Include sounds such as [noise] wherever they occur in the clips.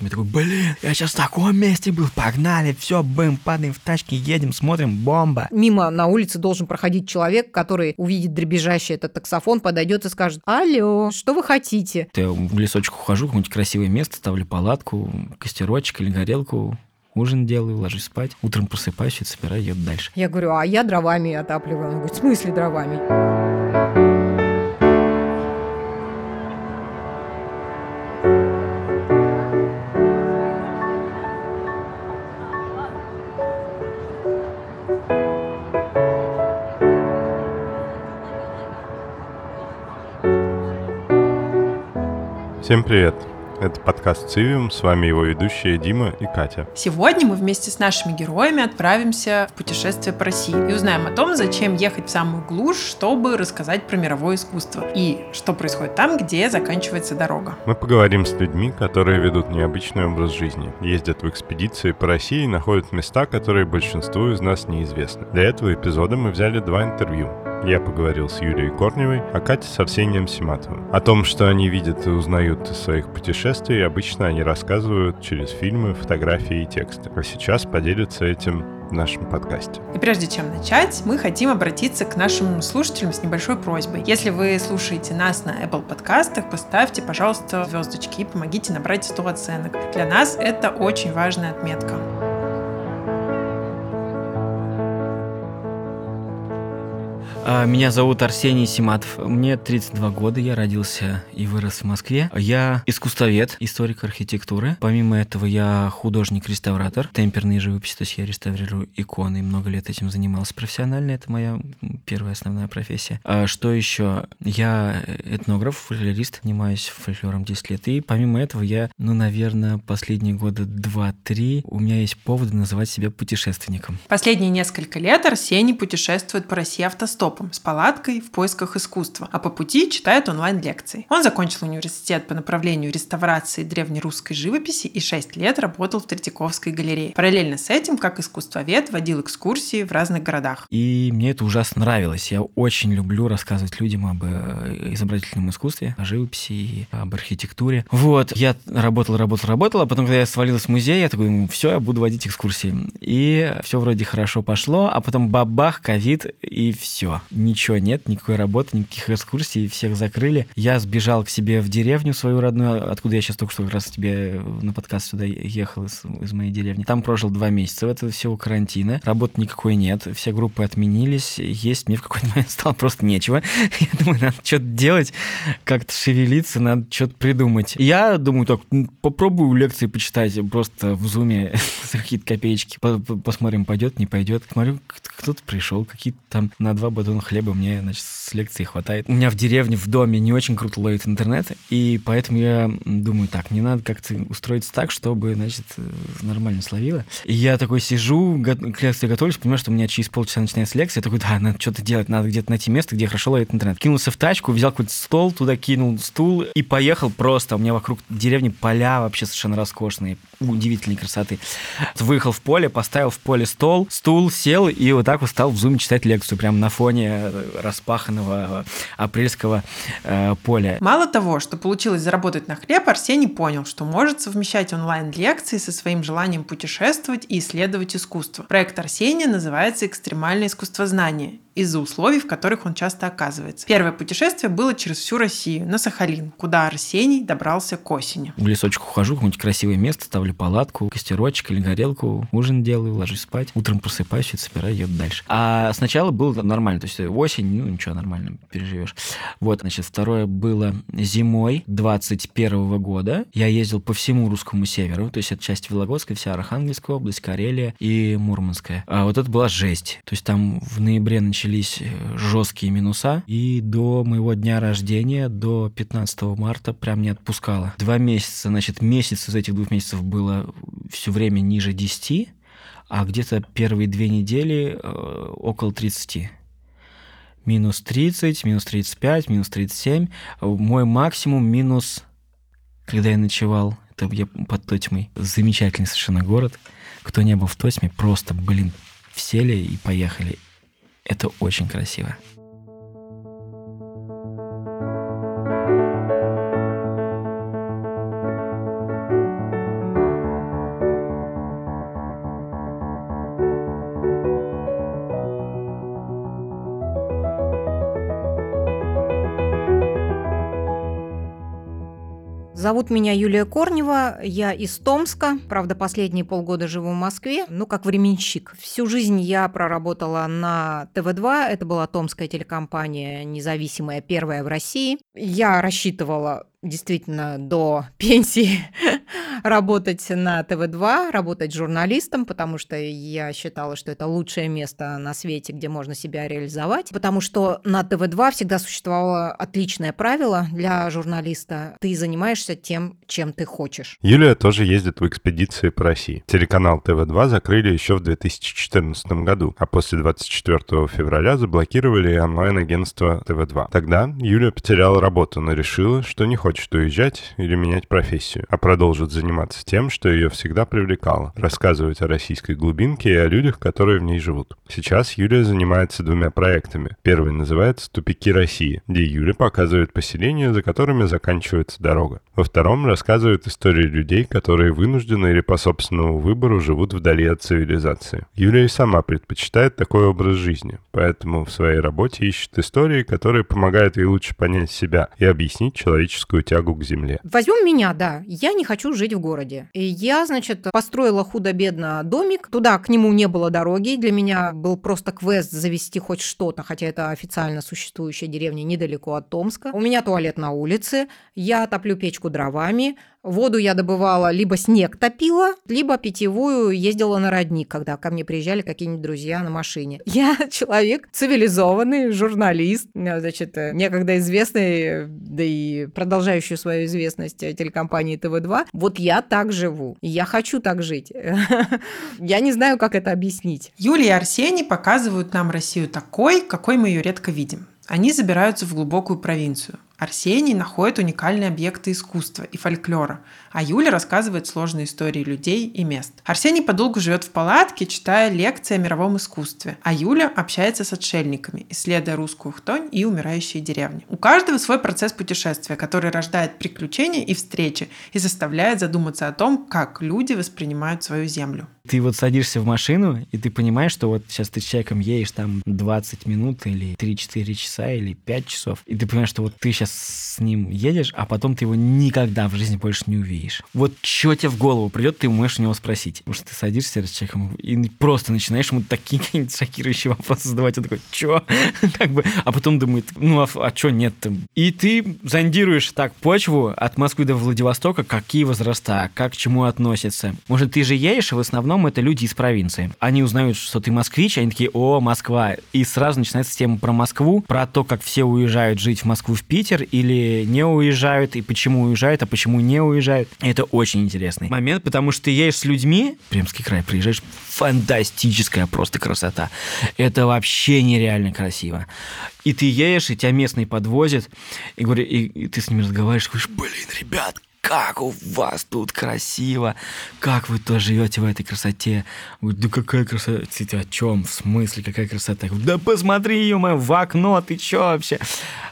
Я такой, блин, я сейчас в таком месте был, погнали, все, бэм, падаем в тачки, едем, смотрим, бомба. Мимо на улице должен проходить человек, который увидит дребезжащий этот таксофон, подойдет и скажет, алло, что вы хотите? Я в лесочек ухожу, какое-нибудь красивое место, ставлю палатку, костерочек или горелку, ужин делаю, ложусь спать, утром просыпаюсь и собираю, еду дальше. Я говорю, а я дровами отапливаю. Он говорит, в смысле дровами? Всем привет! Это подкаст «Цивиум», с вами его ведущие Дима и Катя. Сегодня мы вместе с нашими героями отправимся в путешествие по России и узнаем о том, зачем ехать в самую глушь, чтобы рассказать про мировое искусство и что происходит там, где заканчивается дорога. Мы поговорим с людьми, которые ведут необычный образ жизни, ездят в экспедиции по России и находят места, которые большинству из нас неизвестны. Для этого эпизода мы взяли два интервью. Я поговорил с Юлией Корневой, а Катя с Арсением Симатовым. О том, что они видят и узнают из своих путешествий, обычно они рассказывают через фильмы, фотографии и тексты. А сейчас поделятся этим в нашем подкасте. И прежде чем начать, мы хотим обратиться к нашим слушателям с небольшой просьбой. Если вы слушаете нас на Apple подкастах, поставьте, пожалуйста, звездочки и помогите набрать 100 оценок. Для нас это очень важная отметка. Меня зовут Арсений Симатов. Мне 32 года, я родился и вырос в Москве. Я искусствовед, историк архитектуры. Помимо этого, я художник-реставратор, темперной живописи, то есть я реставрирую иконы. Много лет этим занимался профессионально, это моя первая основная профессия. А что еще? Я этнограф, фольклорист, занимаюсь фольклором 10 лет. И помимо этого, я, ну, наверное, последние года 2-3 у меня есть поводы называть себя путешественником. Последние несколько лет Арсений путешествует по России автостопом с палаткой в поисках искусства, а по пути читает онлайн-лекции. Он закончил университет по направлению реставрации древнерусской живописи и 6 лет работал в Третьяковской галерее. Параллельно с этим, как искусствовед, водил экскурсии в разных городах. И мне это ужасно нравилось. Я очень люблю рассказывать людям об э, изобразительном искусстве, о живописи и об архитектуре. Вот, я работал, работал, работал, а потом, когда я свалилась в музей, я такой, все, я буду водить экскурсии. И все вроде хорошо пошло, а потом бабах, ковид, и все. Ничего нет, никакой работы, никаких экскурсий, всех закрыли. Я сбежал к себе в деревню свою родную, откуда я сейчас только что как раз тебе на подкаст сюда ехал из, из моей деревни. Там прожил два месяца в этого всего карантина. Работы никакой нет, все группы отменились. Есть мне в какой-то момент стало просто нечего. [laughs] Я думаю, надо что-то делать, как-то шевелиться, надо что-то придумать. Я думаю, так, попробую лекции почитать просто в зуме [laughs] за какие-то копеечки. По- по- Посмотрим, пойдет, не пойдет. Смотрю, кто-то пришел, какие-то там на два батона хлеба мне, значит, с лекции хватает. У меня в деревне, в доме не очень круто ловит интернет, и поэтому я думаю, так, мне надо как-то устроиться так, чтобы, значит, э, нормально словило. И я такой сижу, к лекции готовлюсь, понимаю, что у меня через полчаса начинается лекция, я такой, да, надо что-то делать, надо где-то найти место, где хорошо ловит интернет. Кинулся в тачку, взял какой-то стол, туда кинул стул и поехал просто. У меня вокруг деревни поля вообще совершенно роскошные, удивительной красоты. Выехал в поле, поставил в поле стол, стул, сел и вот так вот стал в зуме читать лекцию прямо на фоне э, распаханного э, апрельского э, поля. Мало того, что получилось заработать на хлеб, Арсений понял, что может совмещать онлайн-лекции со своим желанием путешествовать и исследовать искусство. Проект Арсения называется «Экстремальное искусствознание» из-за условий, в которых он часто оказывается. Первое путешествие было через всю Россию, на Сахалин, куда Арсений добрался к осени. В лесочек ухожу, какое-нибудь красивое место, ставлю палатку, костерочек или горелку, ужин делаю, ложусь спать, утром просыпаюсь, это собираю, еду дальше. А сначала было нормально, то есть осень, ну ничего, нормально переживешь. Вот, значит, второе было зимой 21 года. Я ездил по всему русскому северу, то есть это часть Вологодская, вся Архангельская область, Карелия и Мурманская. А вот это была жесть. То есть там в ноябре начались жесткие минуса, и до моего дня рождения, до 15 марта, прям не отпускало. Два месяца, значит, месяц из этих двух месяцев было все время ниже 10, а где-то первые две недели э, около 30 минус 30, минус 35, минус 37. Мой максимум минус, когда я ночевал, это я под Тотьмой. Замечательный совершенно город. Кто не был в Тотьме, просто, блин, сели и поехали. Это очень красиво. Зовут меня Юлия Корнева, я из Томска. Правда, последние полгода живу в Москве, ну, как временщик. Всю жизнь я проработала на ТВ-2, это была томская телекомпания, независимая, первая в России. Я рассчитывала действительно до [laughs] пенсии работать на ТВ-2, работать журналистом, потому что я считала, что это лучшее место на свете, где можно себя реализовать, потому что на ТВ-2 всегда существовало отличное правило для журналиста. Ты занимаешься тем, чем ты хочешь. Юлия тоже ездит в экспедиции по России. Телеканал ТВ-2 закрыли еще в 2014 году, а после 24 февраля заблокировали онлайн-агентство ТВ-2. Тогда Юлия потеряла работу, но решила, что не хочет хочет уезжать или менять профессию, а продолжит заниматься тем, что ее всегда привлекало – рассказывать о российской глубинке и о людях, которые в ней живут. Сейчас Юлия занимается двумя проектами. Первый называется «Тупики России», где Юля показывает поселения, за которыми заканчивается дорога. Во втором рассказывает истории людей, которые вынуждены или по собственному выбору живут вдали от цивилизации. Юлия и сама предпочитает такой образ жизни, поэтому в своей работе ищет истории, которые помогают ей лучше понять себя и объяснить человеческую тягу к земле. Возьмем меня, да. Я не хочу жить в городе. И я, значит, построила худо-бедно домик. Туда к нему не было дороги. Для меня был просто квест завести хоть что-то, хотя это официально существующая деревня недалеко от Томска. У меня туалет на улице. Я топлю печку дровами. Воду я добывала, либо снег топила, либо питьевую ездила на родник, когда ко мне приезжали какие-нибудь друзья на машине. [laughs] Я человек цивилизованный, журналист, значит, некогда известный, да и продолжающий свою известность телекомпании ТВ-2. Вот я так живу. Я хочу так жить. [laughs] Я не знаю, как это объяснить. Юлия и Арсений показывают нам Россию такой, какой мы ее редко видим. Они забираются в глубокую провинцию. Арсений находит уникальные объекты искусства и фольклора, а Юля рассказывает сложные истории людей и мест. Арсений подолгу живет в палатке, читая лекции о мировом искусстве, а Юля общается с отшельниками, исследуя русскую хтонь и умирающие деревни. У каждого свой процесс путешествия, который рождает приключения и встречи и заставляет задуматься о том, как люди воспринимают свою землю. Ты вот садишься в машину, и ты понимаешь, что вот сейчас ты с человеком едешь там 20 минут или 3-4 часа или 5 часов, и ты понимаешь, что вот ты сейчас с ним едешь, а потом ты его никогда в жизни больше не увидишь. Вот что тебе в голову придет, ты можешь у него спросить. Потому что ты садишься с человеком и просто начинаешь ему такие какие-нибудь [laughs] шокирующие вопросы задавать. Он такой, чё? [laughs] как бы, а потом думает, ну а, а чё нет-то? И ты зондируешь так почву от Москвы до Владивостока, какие возраста, как к чему относятся. Может, ты же едешь, и в основном это люди из провинции. Они узнают, что ты москвич, они такие, о, Москва. И сразу начинается тема про Москву, про то, как все уезжают жить в Москву, в Питер, или не уезжают, и почему уезжают, а почему не уезжают. Это очень интересный момент, потому что ты едешь с людьми, Пермский край, приезжаешь, фантастическая просто красота. Это вообще нереально красиво. И ты едешь, и тебя местные подвозят, и, говорю, и, и ты с ними разговариваешь, говоришь, блин, ребят, как у вас тут красиво, как вы тоже живете в этой красоте. Да какая красота, ты о чем, в смысле, какая красота? Да посмотри, ё в окно, ты чё вообще?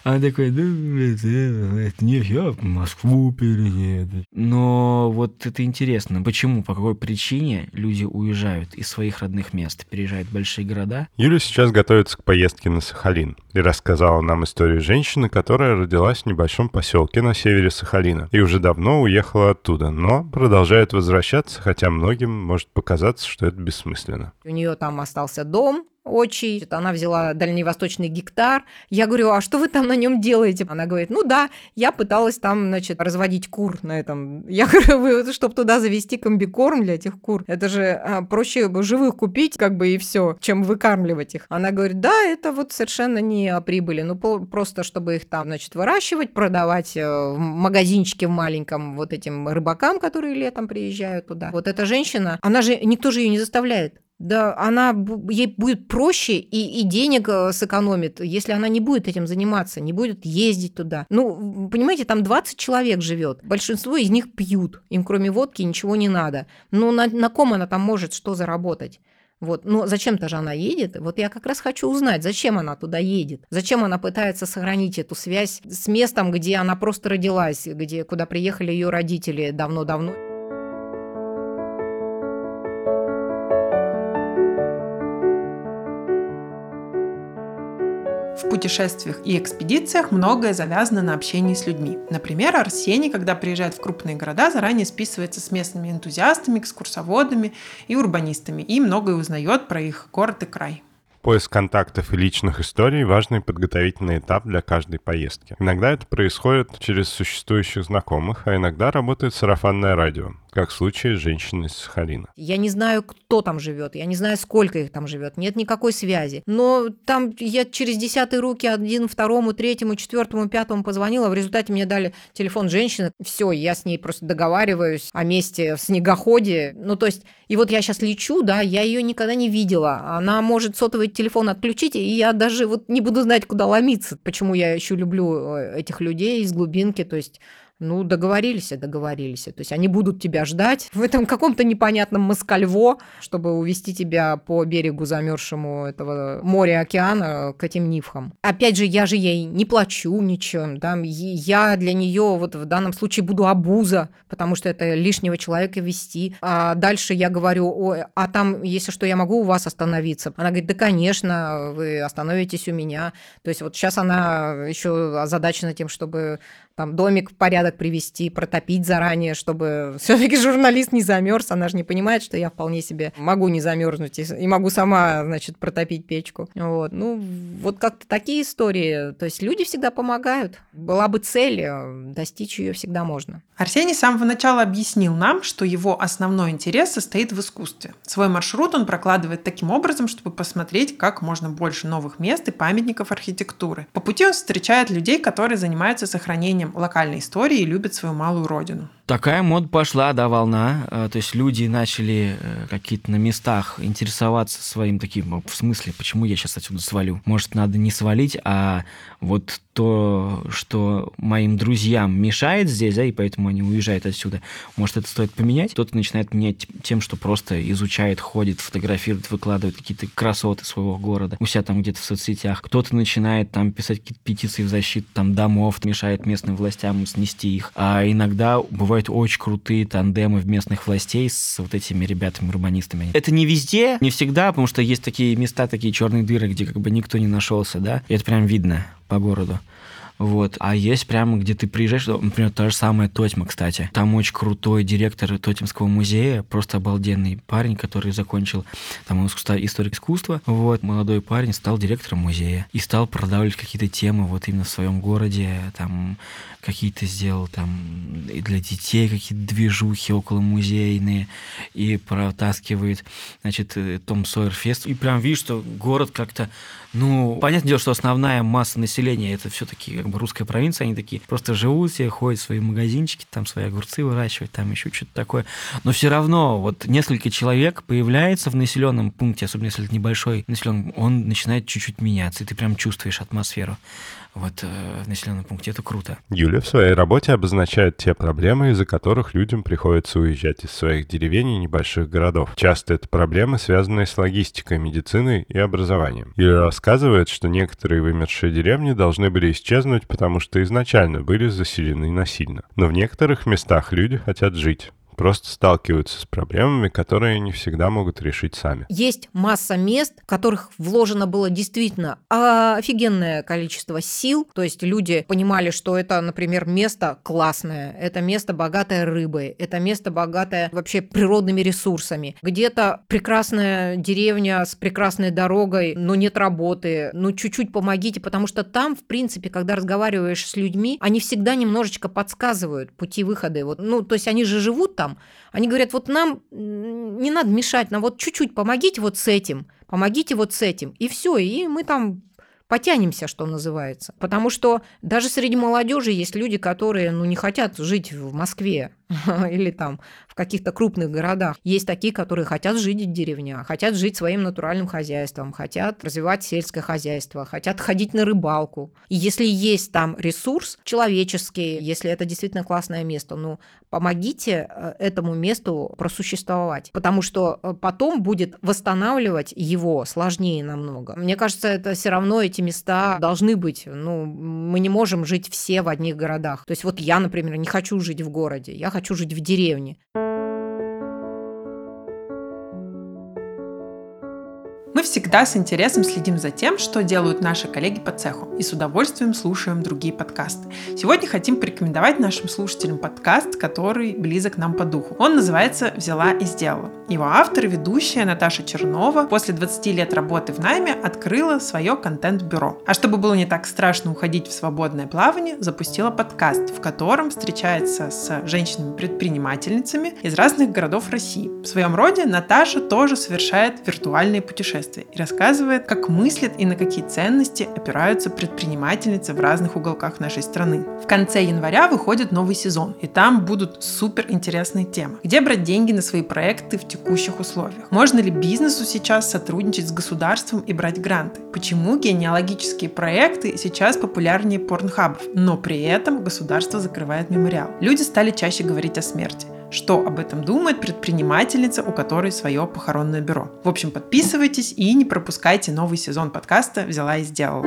А такой, да, это не, я в Москву перееду. Но вот это интересно, почему, по какой причине люди уезжают из своих родных мест, переезжают в большие города? Юля сейчас готовится к поездке на Сахалин и рассказала нам историю женщины, которая родилась в небольшом поселке на севере Сахалина и уже давно давно уехала оттуда, но продолжает возвращаться, хотя многим может показаться, что это бессмысленно. У нее там остался дом, отчий, она взяла дальневосточный гектар. Я говорю, а что вы там на нем делаете? Она говорит, ну да, я пыталась там, значит, разводить кур на этом. Я [laughs] говорю, вы, чтобы туда завести комбикорм для этих кур, это же а, проще живых купить, как бы, и все, чем выкармливать их. Она говорит, да, это вот совершенно не о прибыли, ну просто, чтобы их там, значит, выращивать, продавать э, в магазинчике в маленьком вот этим рыбакам, которые летом приезжают туда. Вот эта женщина, она же, никто же ее не заставляет. Да, она ей будет проще и, и денег э, сэкономит, если она не будет этим заниматься, не будет ездить туда. Ну, понимаете, там 20 человек живет. Большинство из них пьют. Им кроме водки ничего не надо. Ну, на, на ком она там может что заработать? Вот, но зачем-то же она едет. Вот я как раз хочу узнать, зачем она туда едет, зачем она пытается сохранить эту связь с местом, где она просто родилась, где куда приехали ее родители давно-давно. В путешествиях и экспедициях многое завязано на общении с людьми. Например, Арсений, когда приезжает в крупные города, заранее списывается с местными энтузиастами, экскурсоводами и урбанистами и многое узнает про их город и край. Поиск контактов и личных историй – важный подготовительный этап для каждой поездки. Иногда это происходит через существующих знакомых, а иногда работает сарафанное радио как в случае с женщиной из Сахалина. Я не знаю, кто там живет, я не знаю, сколько их там живет, нет никакой связи. Но там я через десятые руки один, второму, третьему, четвертому, пятому позвонила, в результате мне дали телефон женщины. Все, я с ней просто договариваюсь о месте в снегоходе. Ну, то есть, и вот я сейчас лечу, да, я ее никогда не видела. Она может сотовый телефон отключить, и я даже вот не буду знать, куда ломиться. Почему я еще люблю э, этих людей из глубинки, то есть ну, договорились, договорились. То есть они будут тебя ждать в этом каком-то непонятном Москальво, чтобы увести тебя по берегу замерзшему этого моря-океана к этим нивхам. Опять же, я же ей не плачу ничем. Да? Я для нее вот в данном случае буду обуза, потому что это лишнего человека вести. А дальше я говорю, ой, а там, если что, я могу у вас остановиться? Она говорит, да, конечно, вы остановитесь у меня. То есть вот сейчас она еще озадачена тем, чтобы там домик в порядок привести, протопить заранее, чтобы [laughs] все-таки журналист не замерз. Она же не понимает, что я вполне себе могу не замерзнуть и, и могу сама, значит, протопить печку. Вот. Ну, вот как-то такие истории. То есть люди всегда помогают. Была бы цель, э, достичь ее всегда можно. Арсений с самого начала объяснил нам, что его основной интерес состоит в искусстве. Свой маршрут он прокладывает таким образом, чтобы посмотреть как можно больше новых мест и памятников архитектуры. По пути он встречает людей, которые занимаются сохранением созданием локальной истории и любят свою малую родину. Такая мода пошла, да, волна. Э, то есть люди начали э, какие-то на местах интересоваться своим таким, в смысле, почему я сейчас отсюда свалю? Может, надо не свалить, а вот то, что моим друзьям мешает здесь, да, и поэтому они уезжают отсюда, может, это стоит поменять? Кто-то начинает менять тем, что просто изучает, ходит, фотографирует, выкладывает какие-то красоты своего города у себя там где-то в соцсетях. Кто-то начинает там писать какие-то петиции в защиту там домов, мешает местным властям снести их. А иногда бывают очень крутые тандемы в местных властей с вот этими ребятами-урбанистами. Это не везде, не всегда, потому что есть такие места, такие черные дыры, где как бы никто не нашелся, да, и это прям видно по городу. Вот. А есть прямо, где ты приезжаешь, например, та же самая Тотьма, кстати. Там очень крутой директор Тотемского музея, просто обалденный парень, который закончил там историк искусства. Вот. Молодой парень стал директором музея и стал продавливать какие-то темы вот именно в своем городе, там какие-то сделал там и для детей какие-то движухи около музейные и протаскивает, значит, э, Том Сойер Фест. И прям видишь, что город как-то, ну, понятное дело, что основная масса населения это все-таки как бы русская провинция, они такие просто живут себе, ходят в свои магазинчики, там свои огурцы выращивают, там еще что-то такое. Но все равно вот несколько человек появляется в населенном пункте, особенно если это небольшой населенный, он начинает чуть-чуть меняться, и ты прям чувствуешь атмосферу вот э, в населенном пункте. Это круто. Юля в своей работе обозначает те проблемы, из-за которых людям приходится уезжать из своих деревень и небольших городов. Часто это проблемы, связанные с логистикой, медициной и образованием. Юля рассказывает, что некоторые вымершие деревни должны были исчезнуть, потому что изначально были заселены насильно. Но в некоторых местах люди хотят жить просто сталкиваются с проблемами, которые не всегда могут решить сами. Есть масса мест, в которых вложено было действительно офигенное количество сил. То есть люди понимали, что это, например, место классное, это место богатое рыбой, это место богатое вообще природными ресурсами. Где-то прекрасная деревня с прекрасной дорогой, но нет работы. Ну, чуть-чуть помогите, потому что там, в принципе, когда разговариваешь с людьми, они всегда немножечко подсказывают пути выхода. Вот, ну, то есть они же живут там, они говорят, вот нам не надо мешать, нам вот чуть-чуть помогите вот с этим, помогите вот с этим, и все, и мы там потянемся, что называется. Потому что даже среди молодежи есть люди, которые ну, не хотят жить в Москве [laughs] или там в каких-то крупных городах. Есть такие, которые хотят жить в деревнях, хотят жить своим натуральным хозяйством, хотят развивать сельское хозяйство, хотят ходить на рыбалку. И если есть там ресурс человеческий, если это действительно классное место, ну, помогите э, этому месту просуществовать, потому что э, потом будет восстанавливать его сложнее намного. Мне кажется, это все равно эти места должны быть. Ну, мы не можем жить все в одних городах. То есть вот я, например, не хочу жить в городе, я хочу жить в деревне. Всегда с интересом следим за тем, что делают наши коллеги по цеху, и с удовольствием слушаем другие подкасты. Сегодня хотим порекомендовать нашим слушателям подкаст, который близок нам по духу. Он называется «Взяла и сделала». Его автор и ведущая Наташа Чернова после 20 лет работы в найме открыла свое контент-бюро. А чтобы было не так страшно уходить в свободное плавание, запустила подкаст, в котором встречается с женщинами-предпринимательницами из разных городов России. В своем роде Наташа тоже совершает виртуальные путешествия и рассказывает, как мыслят и на какие ценности опираются предпринимательницы в разных уголках нашей страны. В конце января выходит новый сезон, и там будут супер интересные темы. Где брать деньги на свои проекты в текущих условиях? Можно ли бизнесу сейчас сотрудничать с государством и брать гранты? Почему генеалогические проекты сейчас популярнее порнхабов, но при этом государство закрывает мемориал? Люди стали чаще говорить о смерти что об этом думает предпринимательница, у которой свое похоронное бюро. В общем, подписывайтесь и не пропускайте новый сезон подкаста «Взяла и сделала».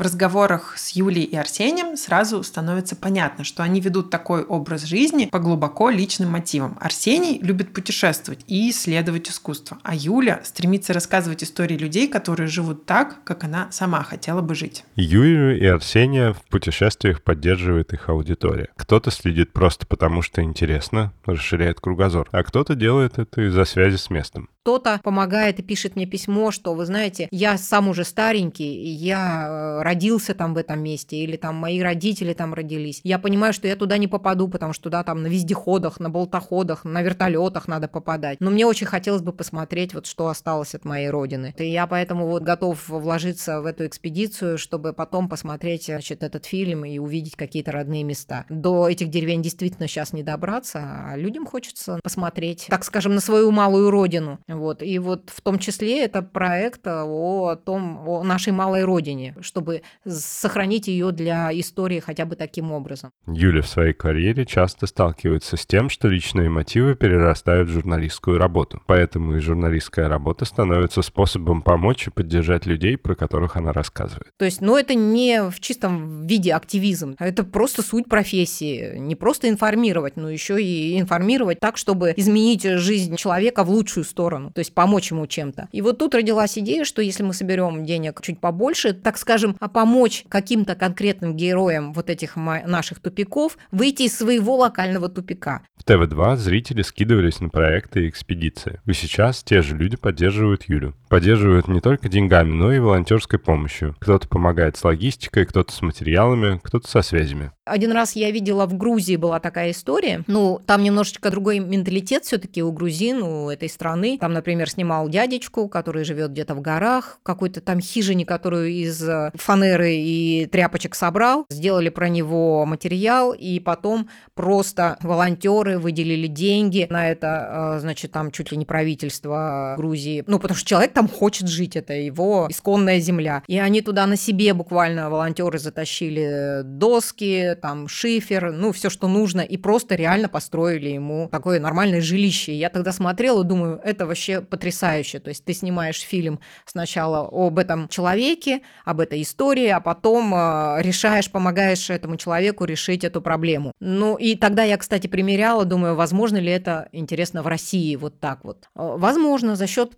В разговорах с Юлей и Арсением сразу становится понятно, что они ведут такой образ жизни по глубоко личным мотивам. Арсений любит путешествовать и исследовать искусство, а Юля стремится рассказывать истории людей, которые живут так, как она сама хотела бы жить. Юлию и Арсения в путешествиях поддерживает их аудитория. Кто-то следит просто потому, что интересно, расширяет кругозор, а кто-то делает это из-за связи с местом. Кто-то помогает и пишет мне письмо, что, вы знаете, я сам уже старенький, я э, родился там в этом месте, или там мои родители там родились. Я понимаю, что я туда не попаду, потому что туда там на вездеходах, на болтоходах, на вертолетах надо попадать. Но мне очень хотелось бы посмотреть, вот что осталось от моей родины. И я поэтому вот готов вложиться в эту экспедицию, чтобы потом посмотреть, значит, этот фильм и увидеть какие-то родные места. До этих деревень действительно сейчас не добраться, а людям хочется посмотреть, так скажем, на свою малую родину. Вот. И вот в том числе это проект о том, о нашей малой родине, чтобы сохранить ее для истории хотя бы таким образом. Юля в своей карьере часто сталкивается с тем, что личные мотивы перерастают в журналистскую работу. Поэтому и журналистская работа становится способом помочь и поддержать людей, про которых она рассказывает. То есть, ну, это не в чистом виде активизм, а это просто суть профессии. Не просто информировать, но еще и информировать так, чтобы изменить жизнь человека в лучшую сторону то есть помочь ему чем-то. И вот тут родилась идея, что если мы соберем денег чуть побольше, так скажем, помочь каким-то конкретным героям вот этих наших тупиков выйти из своего локального тупика. В ТВ-2 зрители скидывались на проекты и экспедиции. И сейчас те же люди поддерживают Юлю. Поддерживают не только деньгами, но и волонтерской помощью. Кто-то помогает с логистикой, кто-то с материалами, кто-то со связями. Один раз я видела в Грузии была такая история. Ну, там немножечко другой менталитет все-таки у грузин, у этой страны. Там, например, снимал дядечку, который живет где-то в горах, какой-то там хижине, которую из э, фанеры и тряпочек собрал. Сделали про него материал, и потом просто волонтеры выделили деньги на это, э, значит, там чуть ли не правительство Грузии. Ну, потому что человек там хочет жить, это его исконная земля. И они туда на себе буквально волонтеры затащили доски, там шифер, ну, все, что нужно, и просто реально построили ему такое нормальное жилище. я тогда смотрела, думаю, это вообще потрясающе. То есть ты снимаешь фильм сначала об этом человеке, об этой истории, а потом э, решаешь, помогаешь этому человеку решить эту проблему. Ну, и тогда я, кстати, примеряла, думаю, возможно ли это интересно в России вот так вот. Э, возможно, за счет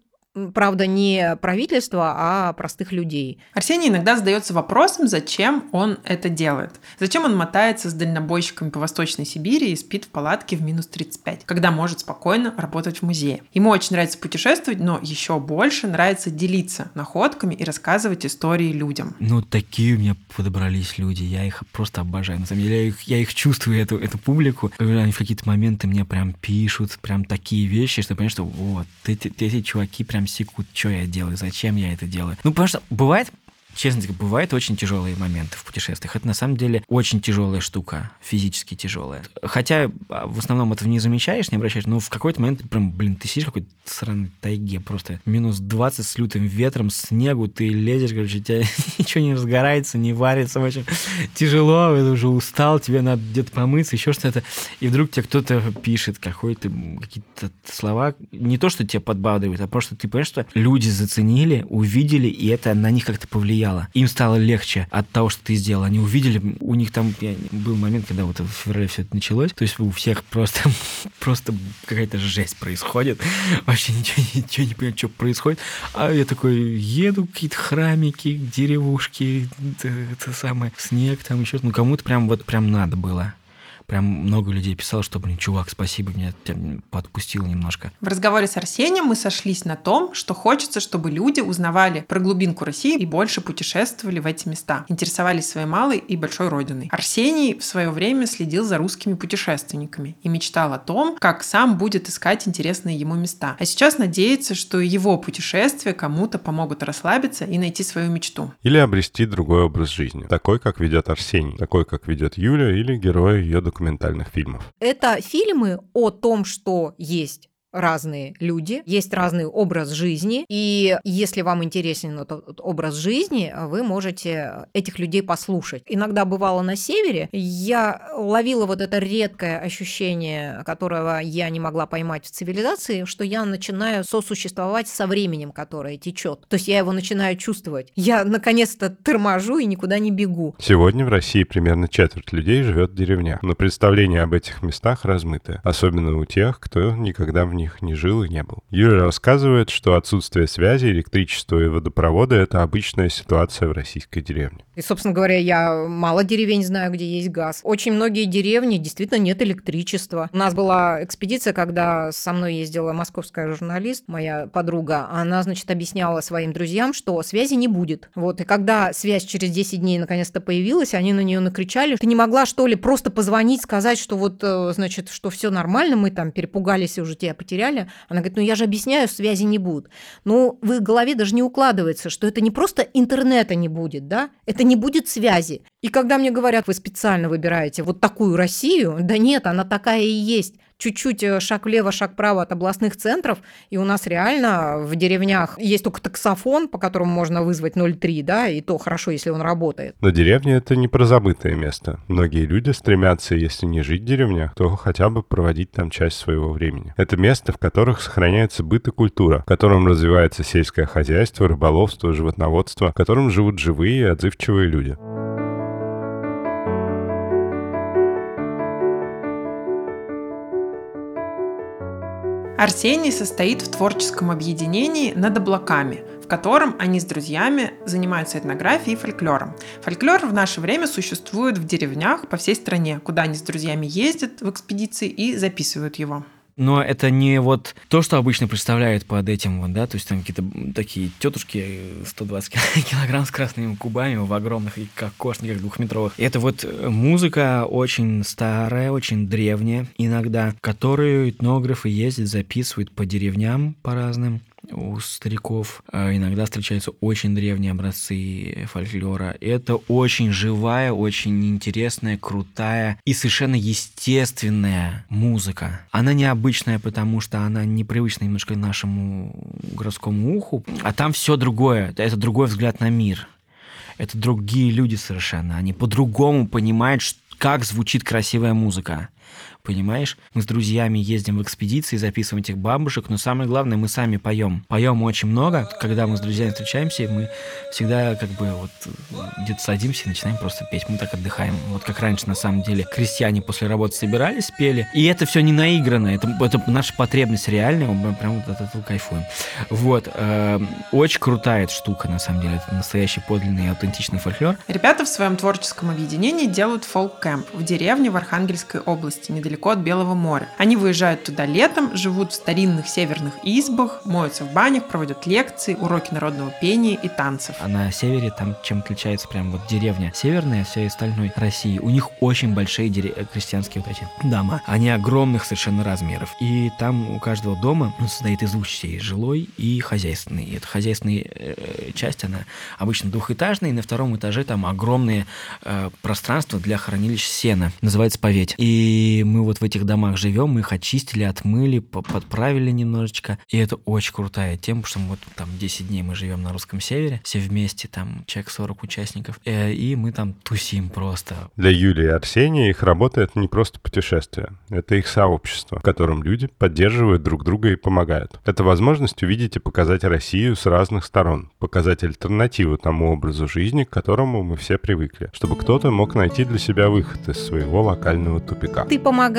правда, не правительства, а простых людей. Арсений иногда задается вопросом, зачем он это делает. Зачем он мотается с дальнобойщиками по Восточной Сибири и спит в палатке в минус 35, когда может спокойно работать в музее. Ему очень нравится путешествовать, но еще больше нравится делиться находками и рассказывать истории людям. Ну, такие у меня подобрались люди, я их просто обожаю. На самом деле, я их, я их чувствую, эту, эту публику. Когда они в какие-то моменты мне прям пишут, прям такие вещи, что я понимаю, что вот, эти, эти чуваки прям прям секут, что я делаю, зачем я это делаю. Ну, потому что бывает, честно говоря, бывают очень тяжелые моменты в путешествиях. Это на самом деле очень тяжелая штука, физически тяжелая. Хотя а, в основном этого не замечаешь, не обращаешь, но в какой-то момент прям, блин, ты сидишь в какой-то сраной тайге, просто. Минус 20 с лютым ветром, снегу, ты лезешь, короче, у тебя [laughs] ничего не разгорается, не варится, в общем, тяжело, ты уже устал, тебе надо где-то помыться, еще что-то, и вдруг тебе кто-то пишет какой-то какие-то слова, не то, что тебя подбадривает, а просто ты понимаешь, что люди заценили, увидели, и это на них как-то повлияло. Им стало легче от того, что ты сделал. Они увидели, у них там был момент, когда вот в феврале все это началось, то есть у всех просто, [laughs] просто какая-то жесть происходит. [laughs] Вообще ничего, ничего не понимаю, что происходит. А я такой еду, какие-то храмики, деревушки, это, это самое, снег там еще. Ну, кому-то прям вот прям надо было прям много людей писало, что, блин, чувак, спасибо, меня подпустил немножко. В разговоре с Арсением мы сошлись на том, что хочется, чтобы люди узнавали про глубинку России и больше путешествовали в эти места, интересовались своей малой и большой родиной. Арсений в свое время следил за русскими путешественниками и мечтал о том, как сам будет искать интересные ему места. А сейчас надеется, что его путешествия кому-то помогут расслабиться и найти свою мечту. Или обрести другой образ жизни, такой, как ведет Арсений, такой, как ведет Юля или герои ее документации документальных фильмов. Это фильмы о том, что есть разные люди, есть разный образ жизни, и если вам интересен этот образ жизни, вы можете этих людей послушать. Иногда бывало на севере, я ловила вот это редкое ощущение, которого я не могла поймать в цивилизации, что я начинаю сосуществовать со временем, которое течет. То есть я его начинаю чувствовать. Я наконец-то торможу и никуда не бегу. Сегодня в России примерно четверть людей живет в деревнях, но представление об этих местах размытое, особенно у тех, кто никогда в них них не жил и не был. Юля рассказывает, что отсутствие связи, электричества и водопровода — это обычная ситуация в российской деревне. И, собственно говоря, я мало деревень знаю, где есть газ. Очень многие деревни действительно нет электричества. У нас была экспедиция, когда со мной ездила московская журналист, моя подруга. Она, значит, объясняла своим друзьям, что связи не будет. Вот, и когда связь через 10 дней наконец-то появилась, они на нее накричали, ты не могла, что ли, просто позвонить, сказать, что вот, э, значит, что все нормально, мы там перепугались и уже тебя потеряли. Она говорит, ну я же объясняю, связи не будет. Ну, в их голове даже не укладывается, что это не просто интернета не будет, да, это не будет связи. И когда мне говорят, вы специально выбираете вот такую Россию, да нет, она такая и есть чуть-чуть э, шаг влево, шаг вправо от областных центров, и у нас реально в деревнях есть только таксофон, по которому можно вызвать 03, да, и то хорошо, если он работает. Но деревня — это не про забытое место. Многие люди стремятся, если не жить в деревнях, то хотя бы проводить там часть своего времени. Это место, в которых сохраняется быт и культура, в котором развивается сельское хозяйство, рыболовство, животноводство, в котором живут живые и отзывчивые люди. Арсений состоит в творческом объединении «Над облаками», в котором они с друзьями занимаются этнографией и фольклором. Фольклор в наше время существует в деревнях по всей стране, куда они с друзьями ездят в экспедиции и записывают его но это не вот то, что обычно представляют под этим вот, да, то есть там какие-то такие тетушки 120 [laughs] килограмм с красными кубами в огромных и кокошниках двухметровых. Это вот э, музыка очень старая, очень древняя иногда, которую этнографы ездят, записывают по деревням по разным у стариков. А иногда встречаются очень древние образцы фольклора. Это очень живая, очень интересная, крутая и совершенно естественная музыка. Она необычная, потому что она непривычна немножко нашему городскому уху, а там все другое. Это другой взгляд на мир. Это другие люди совершенно. Они по-другому понимают, как звучит красивая музыка понимаешь? Мы с друзьями ездим в экспедиции, записываем этих бабушек, но самое главное, мы сами поем. Поем очень много. Когда мы с друзьями встречаемся, мы всегда как бы вот где-то садимся и начинаем просто петь. Мы так отдыхаем. Вот как раньше, на самом деле, крестьяне после работы собирались, пели. И это все не наиграно. Это, это наша потребность реальная. Мы прям вот от этого кайфуем. Вот. Э, очень крутая эта штука, на самом деле. Это настоящий подлинный аутентичный фольклор. Ребята в своем творческом объединении делают фолк-кэмп в деревне в Архангельской области, недалеко недалеко от Белого моря. Они выезжают туда летом, живут в старинных северных избах, моются в банях, проводят лекции, уроки народного пения и танцев. А на севере там чем отличается прям вот деревня северная всей остальной России. У них очень большие дере- крестьянские вот эти дома. Они огромных совершенно размеров. И там у каждого дома ну, состоит из частей. Жилой и хозяйственный. И эта хозяйственная э, часть, она обычно двухэтажная, и на втором этаже там огромные э, пространства для хранилищ сена. Называется поветь. И мы вот в этих домах живем, мы их очистили, отмыли, по- подправили немножечко. И это очень крутая тема, потому что мы вот там 10 дней мы живем на русском севере, все вместе, там человек 40 участников, э, и мы там тусим просто. Для Юлии и Арсения их работа — это не просто путешествие. Это их сообщество, в котором люди поддерживают друг друга и помогают. Это возможность увидеть и показать Россию с разных сторон, показать альтернативу тому образу жизни, к которому мы все привыкли, чтобы кто-то мог найти для себя выход из своего локального тупика. Ты помогаешь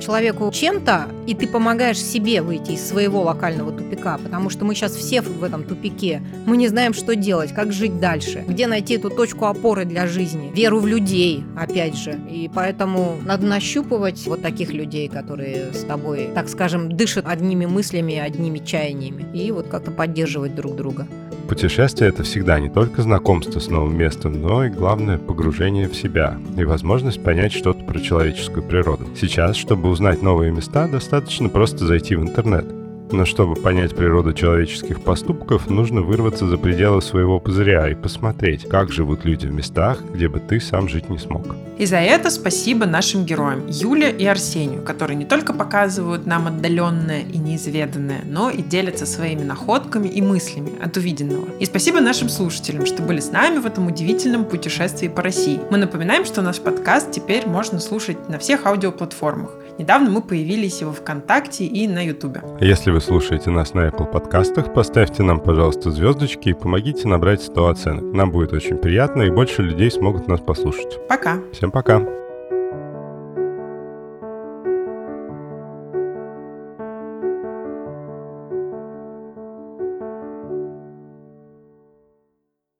человеку чем-то, и ты помогаешь себе выйти из своего локального тупика, потому что мы сейчас все в этом тупике. Мы не знаем, что делать, как жить дальше, где найти эту точку опоры для жизни, веру в людей, опять же. И поэтому надо нащупывать вот таких людей, которые с тобой, так скажем, дышат одними мыслями, одними чаяниями, и вот как-то поддерживать друг друга. Путешествие — это всегда не только знакомство с новым местом, но и, главное, погружение в себя и возможность понять что-то про человеческую природу. Сейчас, чтобы узнать новые места, достаточно просто зайти в интернет. Но чтобы понять природу человеческих поступков, нужно вырваться за пределы своего пузыря и посмотреть, как живут люди в местах, где бы ты сам жить не смог. И за это спасибо нашим героям Юле и Арсению, которые не только показывают нам отдаленное и неизведанное, но и делятся своими находками и мыслями от увиденного. И спасибо нашим слушателям, что были с нами в этом удивительном путешествии по России. Мы напоминаем, что наш подкаст теперь можно слушать на всех аудиоплатформах. Недавно мы появились его ВКонтакте и на Ютубе. Если вы слушаете нас на Apple подкастах, поставьте нам, пожалуйста, звездочки и помогите набрать 100 оценок. Нам будет очень приятно, и больше людей смогут нас послушать. Пока! Всем пока!